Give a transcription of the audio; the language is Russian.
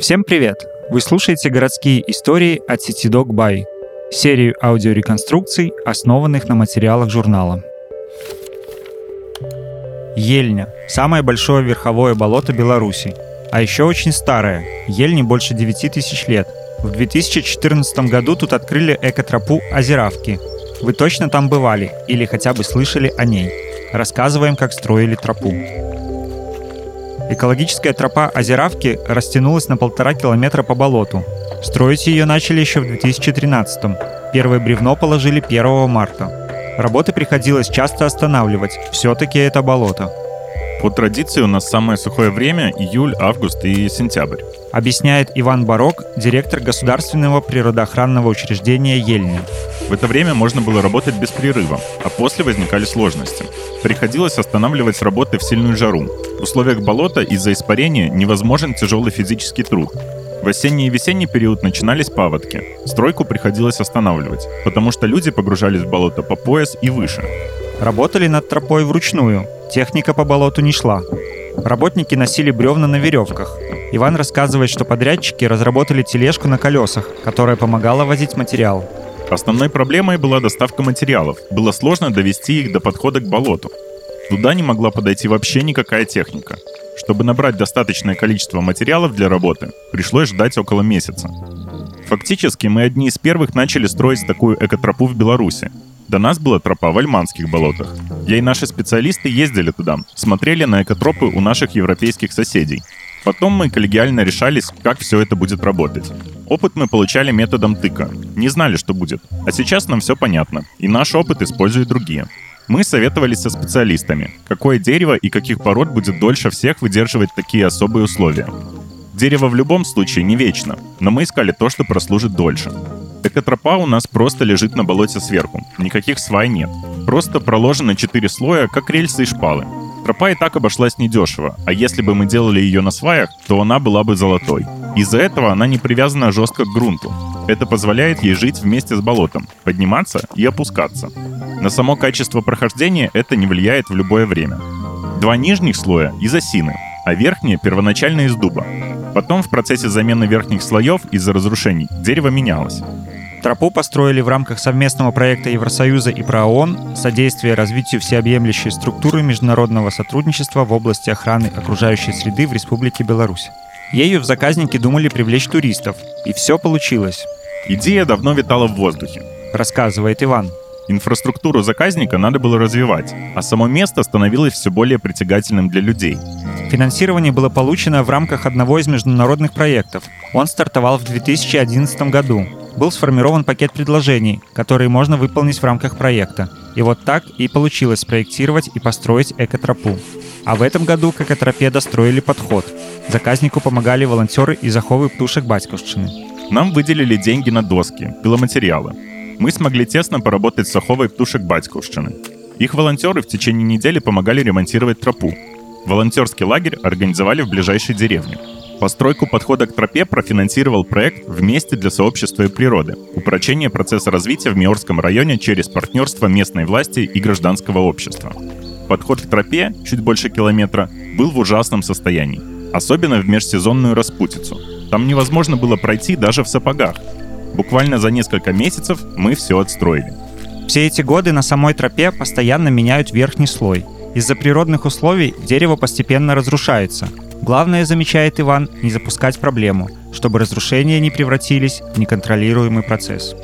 Всем привет! Вы слушаете городские истории от Citydog By, серию аудиореконструкций, основанных на материалах журнала. Ельня – самое большое верховое болото Беларуси. А еще очень старое. Ельне больше 9 тысяч лет. В 2014 году тут открыли экотропу Озеравки. Вы точно там бывали или хотя бы слышали о ней. Рассказываем, как строили тропу. Экологическая тропа Озеравки растянулась на полтора километра по болоту. Строить ее начали еще в 2013 -м. Первое бревно положили 1 марта. Работы приходилось часто останавливать, все-таки это болото. По традиции у нас самое сухое время – июль, август и сентябрь. Объясняет Иван Барок, директор государственного природоохранного учреждения Ельня. В это время можно было работать без прерыва, а после возникали сложности. Приходилось останавливать работы в сильную жару. В условиях болота из-за испарения невозможен тяжелый физический труд. В осенний и весенний период начинались паводки. Стройку приходилось останавливать, потому что люди погружались в болото по пояс и выше. Работали над тропой вручную. Техника по болоту не шла. Работники носили бревна на веревках. Иван рассказывает, что подрядчики разработали тележку на колесах, которая помогала возить материал. Основной проблемой была доставка материалов. Было сложно довести их до подхода к болоту. Туда не могла подойти вообще никакая техника. Чтобы набрать достаточное количество материалов для работы, пришлось ждать около месяца. Фактически мы одни из первых начали строить такую экотропу в Беларуси. До нас была тропа в Альманских болотах. Я и наши специалисты ездили туда, смотрели на экотропы у наших европейских соседей. Потом мы коллегиально решались, как все это будет работать. Опыт мы получали методом тыка. Не знали, что будет. А сейчас нам все понятно. И наш опыт используют другие. Мы советовались со специалистами, какое дерево и каких пород будет дольше всех выдерживать такие особые условия. Дерево в любом случае не вечно, но мы искали то, что прослужит дольше. Экотропа у нас просто лежит на болоте сверху. Никаких свай нет. Просто проложено 4 слоя, как рельсы и шпалы. Тропа и так обошлась недешево, а если бы мы делали ее на сваях, то она была бы золотой. Из-за этого она не привязана жестко к грунту. Это позволяет ей жить вместе с болотом, подниматься и опускаться. На само качество прохождения это не влияет в любое время. Два нижних слоя из осины, а верхние первоначально из дуба. Потом в процессе замены верхних слоев из-за разрушений дерево менялось. Тропу построили в рамках совместного проекта Евросоюза и ПРООН «Содействие развитию всеобъемлющей структуры международного сотрудничества в области охраны окружающей среды в Республике Беларусь». Ею в заказнике думали привлечь туристов, и все получилось. Идея давно витала в воздухе. Рассказывает Иван. Инфраструктуру заказника надо было развивать, а само место становилось все более притягательным для людей. Финансирование было получено в рамках одного из международных проектов. Он стартовал в 2011 году был сформирован пакет предложений, которые можно выполнить в рамках проекта. И вот так и получилось спроектировать и построить экотропу. А в этом году к экотропе достроили подход. Заказнику помогали волонтеры из заховы птушек Батьковщины. Нам выделили деньги на доски, пиломатериалы. Мы смогли тесно поработать с Саховой птушек Батьковщины. Их волонтеры в течение недели помогали ремонтировать тропу. Волонтерский лагерь организовали в ближайшей деревне. Постройку подхода к тропе профинансировал проект «Вместе для сообщества и природы» — упрочение процесса развития в Миорском районе через партнерство местной власти и гражданского общества. Подход к тропе, чуть больше километра, был в ужасном состоянии, особенно в межсезонную распутицу. Там невозможно было пройти даже в сапогах. Буквально за несколько месяцев мы все отстроили. Все эти годы на самой тропе постоянно меняют верхний слой. Из-за природных условий дерево постепенно разрушается, Главное, замечает Иван, не запускать проблему, чтобы разрушения не превратились в неконтролируемый процесс.